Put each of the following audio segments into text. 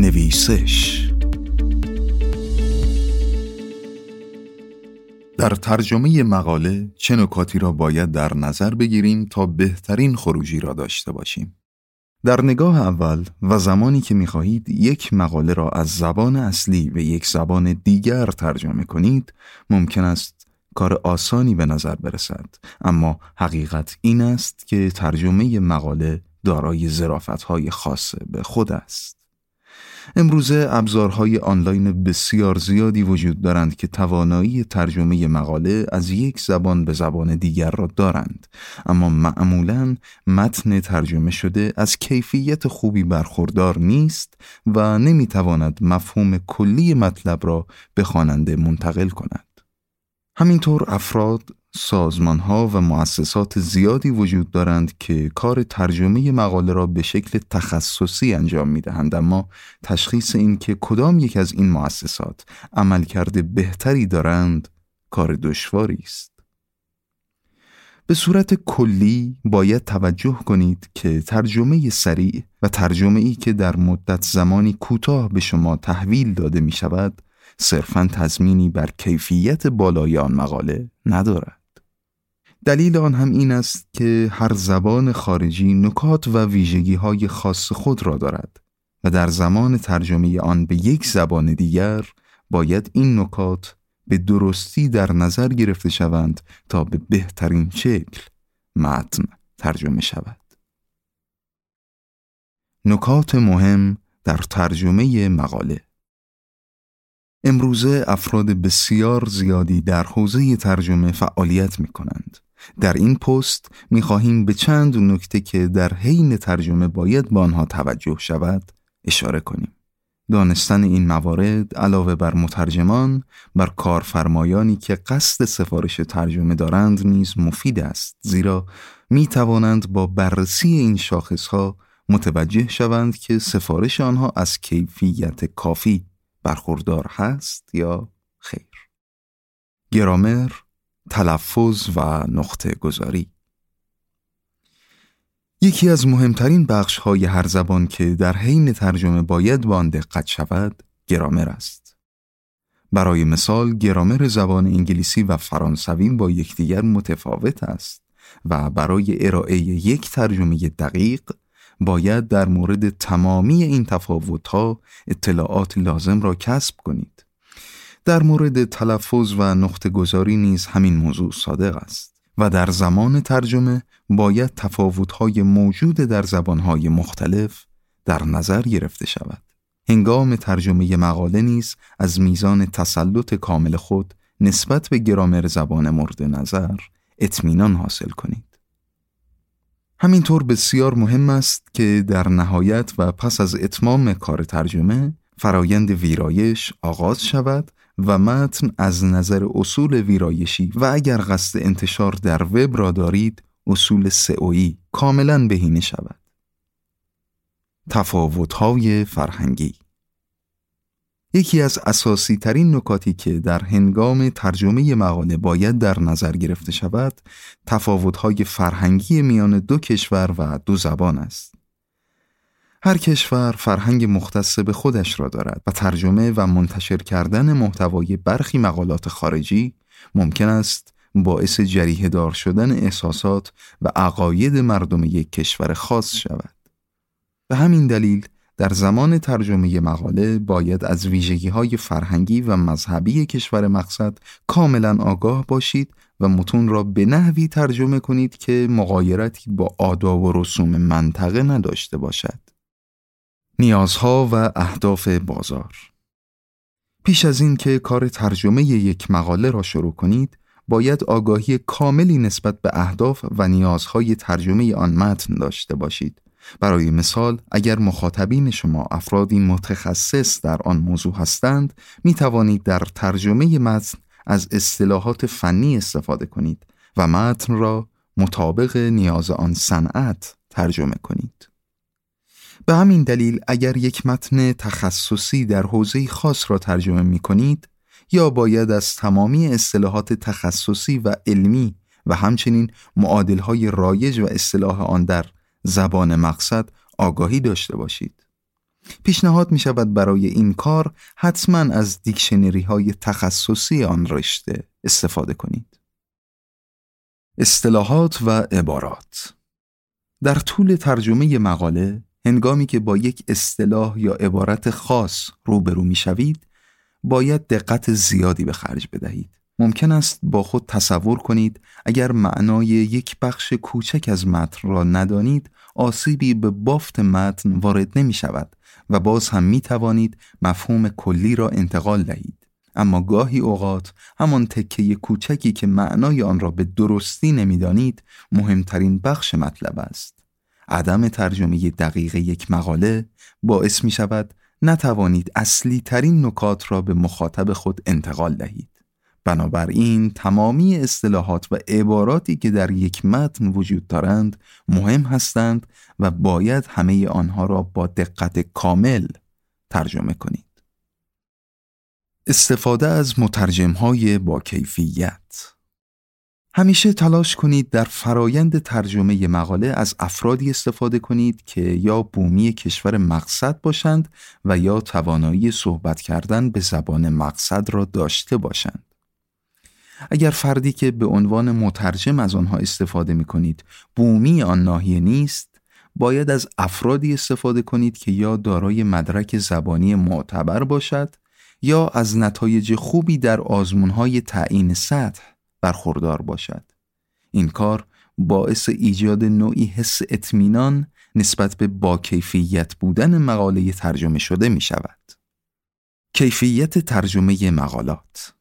نویسش. در ترجمه مقاله چه نکاتی را باید در نظر بگیریم تا بهترین خروجی را داشته باشیم؟ در نگاه اول و زمانی که می‌خواهید یک مقاله را از زبان اصلی به یک زبان دیگر ترجمه کنید ممکن است کار آسانی به نظر برسد. اما حقیقت این است که ترجمه مقاله دارای های خاصه به خود است. امروزه ابزارهای آنلاین بسیار زیادی وجود دارند که توانایی ترجمه مقاله از یک زبان به زبان دیگر را دارند. اما معمولا متن ترجمه شده از کیفیت خوبی برخوردار نیست و نمی‌تواند مفهوم کلی مطلب را به خواننده منتقل کند. همینطور افراد سازمان ها و مؤسسات زیادی وجود دارند که کار ترجمه مقاله را به شکل تخصصی انجام می دهند اما تشخیص این که کدام یک از این مؤسسات عملکرد بهتری دارند کار دشواری است. به صورت کلی باید توجه کنید که ترجمه سریع و ترجمه ای که در مدت زمانی کوتاه به شما تحویل داده می شود صرفا تضمینی بر کیفیت بالای آن مقاله ندارد. دلیل آن هم این است که هر زبان خارجی نکات و ویژگی های خاص خود را دارد و در زمان ترجمه آن به یک زبان دیگر باید این نکات به درستی در نظر گرفته شوند تا به بهترین شکل متن ترجمه شود. نکات مهم در ترجمه مقاله امروزه افراد بسیار زیادی در حوزه ترجمه فعالیت می کنند. در این پست می خواهیم به چند نکته که در حین ترجمه باید به آنها توجه شود اشاره کنیم. دانستن این موارد علاوه بر مترجمان بر کارفرمایانی که قصد سفارش ترجمه دارند نیز مفید است زیرا می توانند با بررسی این شاخصها متوجه شوند که سفارش آنها از کیفیت کافی برخوردار هست یا خیر گرامر تلفظ و نقطه گذاری یکی از مهمترین بخش های هر زبان که در حین ترجمه باید با آن دقت شود گرامر است برای مثال گرامر زبان انگلیسی و فرانسوی با یکدیگر متفاوت است و برای ارائه یک ترجمه دقیق باید در مورد تمامی این تفاوتها اطلاعات لازم را کسب کنید. در مورد تلفظ و نقطه گذاری نیز همین موضوع صادق است و در زمان ترجمه باید تفاوتهای موجود در زبانهای مختلف در نظر گرفته شود. هنگام ترجمه مقاله نیز از میزان تسلط کامل خود نسبت به گرامر زبان مورد نظر اطمینان حاصل کنید. همینطور بسیار مهم است که در نهایت و پس از اتمام کار ترجمه فرایند ویرایش آغاز شود و متن از نظر اصول ویرایشی و اگر قصد انتشار در وب را دارید اصول سئویی کاملا بهینه شود. تفاوت‌های فرهنگی یکی از اساسی ترین نکاتی که در هنگام ترجمه مقاله باید در نظر گرفته شود تفاوت‌های فرهنگی میان دو کشور و دو زبان است. هر کشور فرهنگ مختص به خودش را دارد و ترجمه و منتشر کردن محتوای برخی مقالات خارجی ممکن است باعث جریه دار شدن احساسات و عقاید مردم یک کشور خاص شود. به همین دلیل در زمان ترجمه مقاله باید از ویژگی های فرهنگی و مذهبی کشور مقصد کاملا آگاه باشید و متون را به نحوی ترجمه کنید که مقایرتی با آداب و رسوم منطقه نداشته باشد. نیازها و اهداف بازار. پیش از این که کار ترجمه یک مقاله را شروع کنید، باید آگاهی کاملی نسبت به اهداف و نیازهای ترجمه آن متن داشته باشید. برای مثال اگر مخاطبین شما افرادی متخصص در آن موضوع هستند می توانید در ترجمه متن از اصطلاحات فنی استفاده کنید و متن را مطابق نیاز آن صنعت ترجمه کنید. به همین دلیل اگر یک متن تخصصی در حوزه خاص را ترجمه می کنید یا باید از تمامی اصطلاحات تخصصی و علمی و همچنین معادلهای رایج و اصطلاح آن در زبان مقصد آگاهی داشته باشید پیشنهاد می شود برای این کار حتما از دیکشنری های تخصصی آن رشته استفاده کنید. اصطلاحات و عبارات در طول ترجمه مقاله هنگامی که با یک اصطلاح یا عبارت خاص روبرو می شوید باید دقت زیادی به خرج بدهید. ممکن است با خود تصور کنید اگر معنای یک بخش کوچک از متن را ندانید آسیبی به بافت متن وارد نمی شود و باز هم می توانید مفهوم کلی را انتقال دهید. اما گاهی اوقات همان تکه کوچکی که معنای آن را به درستی نمی‌دانید مهمترین بخش مطلب است. عدم ترجمه دقیق یک مقاله باعث می شود نتوانید اصلی ترین نکات را به مخاطب خود انتقال دهید. بنابراین تمامی اصطلاحات و عباراتی که در یک متن وجود دارند مهم هستند و باید همه آنها را با دقت کامل ترجمه کنید. استفاده از مترجم های با کیفیت همیشه تلاش کنید در فرایند ترجمه مقاله از افرادی استفاده کنید که یا بومی کشور مقصد باشند و یا توانایی صحبت کردن به زبان مقصد را داشته باشند. اگر فردی که به عنوان مترجم از آنها استفاده می کنید بومی آن ناحیه نیست باید از افرادی استفاده کنید که یا دارای مدرک زبانی معتبر باشد یا از نتایج خوبی در آزمونهای تعیین سطح برخوردار باشد این کار باعث ایجاد نوعی حس اطمینان نسبت به با کیفیت بودن مقاله ترجمه شده می شود. کیفیت ترجمه مقالات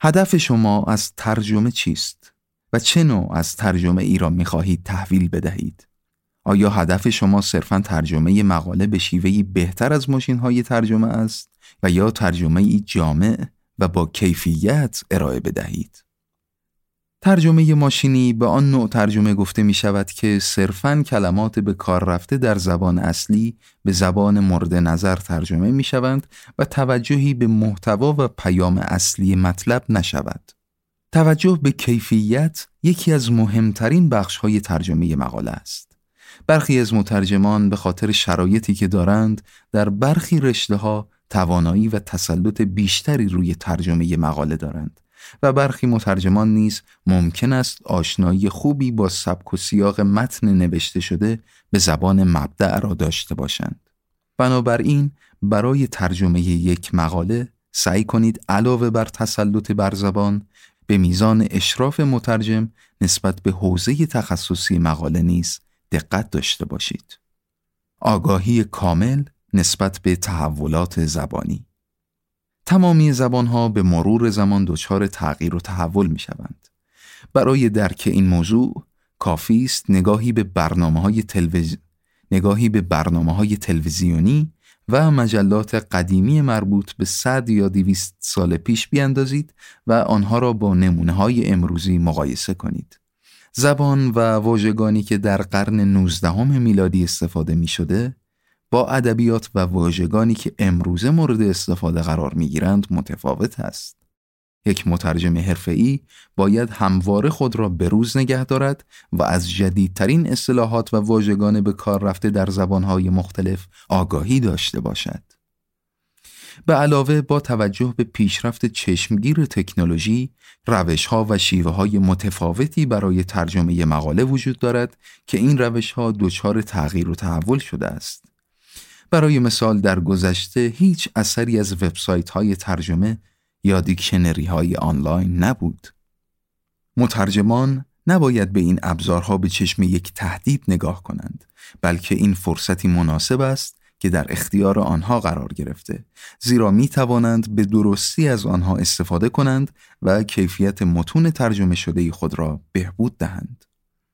هدف شما از ترجمه چیست و چه نوع از ترجمه ای را می خواهید تحویل بدهید؟ آیا هدف شما صرفا ترجمه مقاله به شیوهی بهتر از ماشین های ترجمه است و یا ترجمه ای جامع و با کیفیت ارائه بدهید؟ ترجمه ماشینی به آن نوع ترجمه گفته می شود که صرفاً کلمات به کار رفته در زبان اصلی به زبان مورد نظر ترجمه می شوند و توجهی به محتوا و پیام اصلی مطلب نشود. توجه به کیفیت یکی از مهمترین بخش های ترجمه مقاله است. برخی از مترجمان به خاطر شرایطی که دارند در برخی رشته ها توانایی و تسلط بیشتری روی ترجمه مقاله دارند و برخی مترجمان نیز ممکن است آشنایی خوبی با سبک و سیاق متن نوشته شده به زبان مبدع را داشته باشند. بنابراین برای ترجمه یک مقاله سعی کنید علاوه بر تسلط بر زبان به میزان اشراف مترجم نسبت به حوزه تخصصی مقاله نیز دقت داشته باشید. آگاهی کامل نسبت به تحولات زبانی تمامی زبانها به مرور زمان دچار تغییر و تحول می شوند. برای درک این موضوع کافی است نگاهی به برنامه های تلویز... نگاهی به برنامه های تلویزیونی و مجلات قدیمی مربوط به صد یا دویست سال پیش بیاندازید و آنها را با نمونه های امروزی مقایسه کنید. زبان و واژگانی که در قرن 19 میلادی استفاده می شده با ادبیات و واژگانی که امروزه مورد استفاده قرار می گیرند متفاوت است. یک مترجم حرفه‌ای باید همواره خود را بروز نگه دارد و از جدیدترین اصطلاحات و واژگان به کار رفته در زبانهای مختلف آگاهی داشته باشد. به علاوه با توجه به پیشرفت چشمگیر تکنولوژی، روشها و شیوه های متفاوتی برای ترجمه مقاله وجود دارد که این روشها دچار تغییر و تحول شده است. برای مثال در گذشته هیچ اثری از وبسایت های ترجمه یا دیکشنری های آنلاین نبود. مترجمان نباید به این ابزارها به چشم یک تهدید نگاه کنند بلکه این فرصتی مناسب است که در اختیار آنها قرار گرفته زیرا می توانند به درستی از آنها استفاده کنند و کیفیت متون ترجمه شده خود را بهبود دهند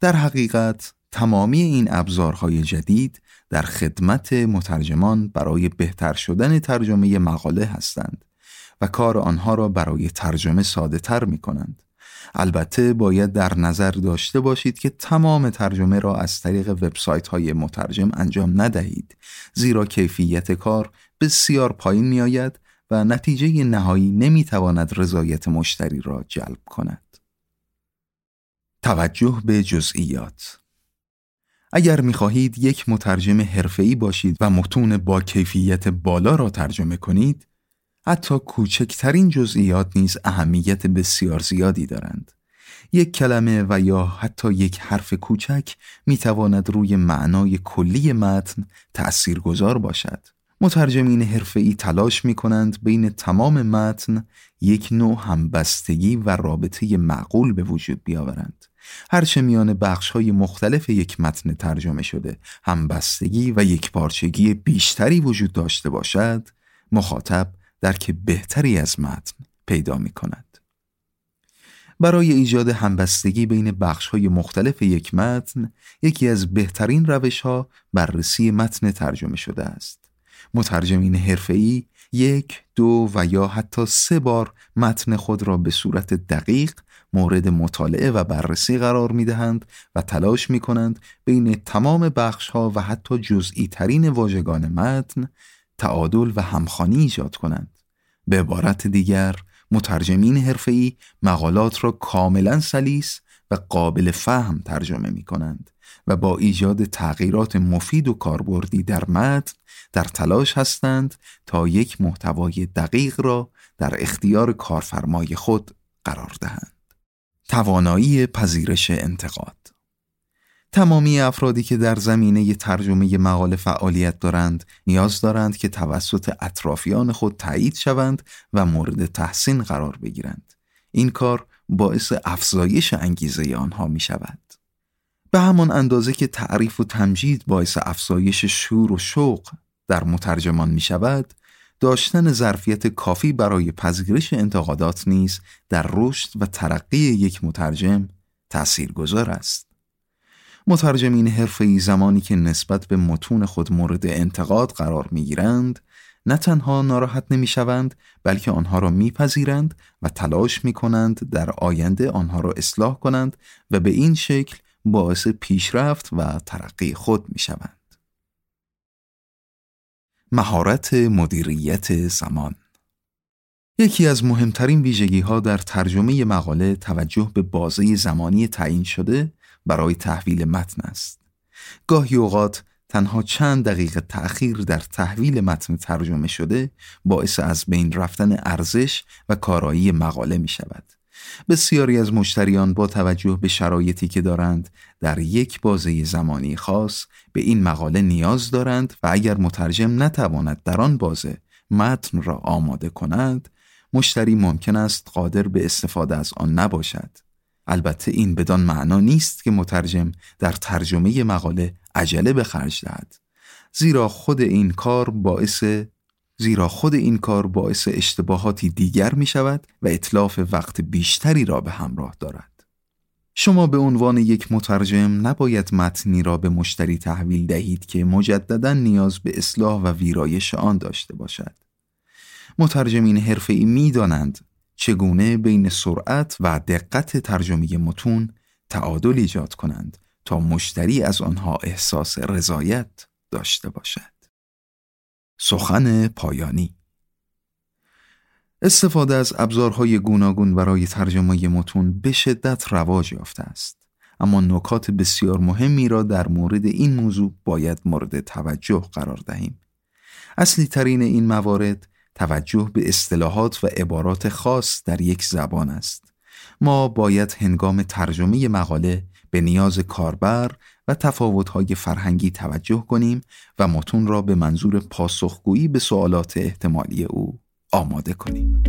در حقیقت تمامی این ابزارهای جدید در خدمت مترجمان برای بهتر شدن ترجمه مقاله هستند و کار آنها را برای ترجمه ساده تر می کنند. البته باید در نظر داشته باشید که تمام ترجمه را از طریق وبسایت های مترجم انجام ندهید زیرا کیفیت کار بسیار پایین می آید و نتیجه نهایی نمی تواند رضایت مشتری را جلب کند. توجه به جزئیات اگر می‌خواهید یک مترجم حرفه‌ای باشید و متون با کیفیت بالا را ترجمه کنید، حتی کوچکترین جزئیات نیز اهمیت بسیار زیادی دارند. یک کلمه و یا حتی یک حرف کوچک می تواند روی معنای کلی متن تأثیر گذار باشد. مترجمین حرفه‌ای تلاش می کنند بین تمام متن یک نوع همبستگی و رابطه معقول به وجود بیاورند. هرچه میان بخش های مختلف یک متن ترجمه شده همبستگی و یک پارچگی بیشتری وجود داشته باشد مخاطب درک بهتری از متن پیدا می کند. برای ایجاد همبستگی بین بخش های مختلف یک متن یکی از بهترین روش ها بررسی متن ترجمه شده است. مترجمین حرفه‌ای یک، دو و یا حتی سه بار متن خود را به صورت دقیق مورد مطالعه و بررسی قرار می دهند و تلاش می کنند بین تمام بخش ها و حتی جزئی ترین واژگان متن تعادل و همخانی ایجاد کنند. به عبارت دیگر مترجمین حرفه‌ای مقالات را کاملا سلیس و قابل فهم ترجمه می کنند و با ایجاد تغییرات مفید و کاربردی در متن در تلاش هستند تا یک محتوای دقیق را در اختیار کارفرمای خود قرار دهند. توانایی پذیرش انتقاد تمامی افرادی که در زمینه ترجمه مقاله فعالیت دارند نیاز دارند که توسط اطرافیان خود تایید شوند و مورد تحسین قرار بگیرند. این کار باعث افزایش انگیزه آنها می شود. به همان اندازه که تعریف و تمجید باعث افزایش شور و شوق در مترجمان می شود، داشتن ظرفیت کافی برای پذیرش انتقادات نیز در رشد و ترقی یک مترجم تأثیر گذار است. مترجمین حرفه‌ای زمانی که نسبت به متون خود مورد انتقاد قرار می‌گیرند نه تنها ناراحت نمی‌شوند بلکه آنها را میپذیرند و تلاش می کنند در آینده آنها را اصلاح کنند و به این شکل باعث پیشرفت و ترقی خود می شوند. مهارت مدیریت زمان یکی از مهمترین ویژگی ها در ترجمه مقاله توجه به بازه زمانی تعیین شده برای تحویل متن است. گاهی اوقات تنها چند دقیقه تأخیر در تحویل متن ترجمه شده باعث از بین رفتن ارزش و کارایی مقاله می شود. بسیاری از مشتریان با توجه به شرایطی که دارند در یک بازه زمانی خاص به این مقاله نیاز دارند و اگر مترجم نتواند در آن بازه متن را آماده کند مشتری ممکن است قادر به استفاده از آن نباشد. البته این بدان معنا نیست که مترجم در ترجمه مقاله عجله به خرج دهد زیرا خود این کار باعث زیرا خود این کار باعث اشتباهاتی دیگر می شود و اطلاف وقت بیشتری را به همراه دارد. شما به عنوان یک مترجم نباید متنی را به مشتری تحویل دهید که مجددا نیاز به اصلاح و ویرایش آن داشته باشد. مترجمین حرفه‌ای می‌دانند چگونه بین سرعت و دقت ترجمه متون تعادل ایجاد کنند تا مشتری از آنها احساس رضایت داشته باشد. سخن پایانی. استفاده از ابزارهای گوناگون برای ترجمه متون به شدت رواج یافته است اما نکات بسیار مهمی را در مورد این موضوع باید مورد توجه قرار دهیم. اصلی ترین این موارد توجه به اصطلاحات و عبارات خاص در یک زبان است. ما باید هنگام ترجمه مقاله به نیاز کاربر و تفاوت‌های فرهنگی توجه کنیم و متون را به منظور پاسخگویی به سوالات احتمالی او آماده کنیم.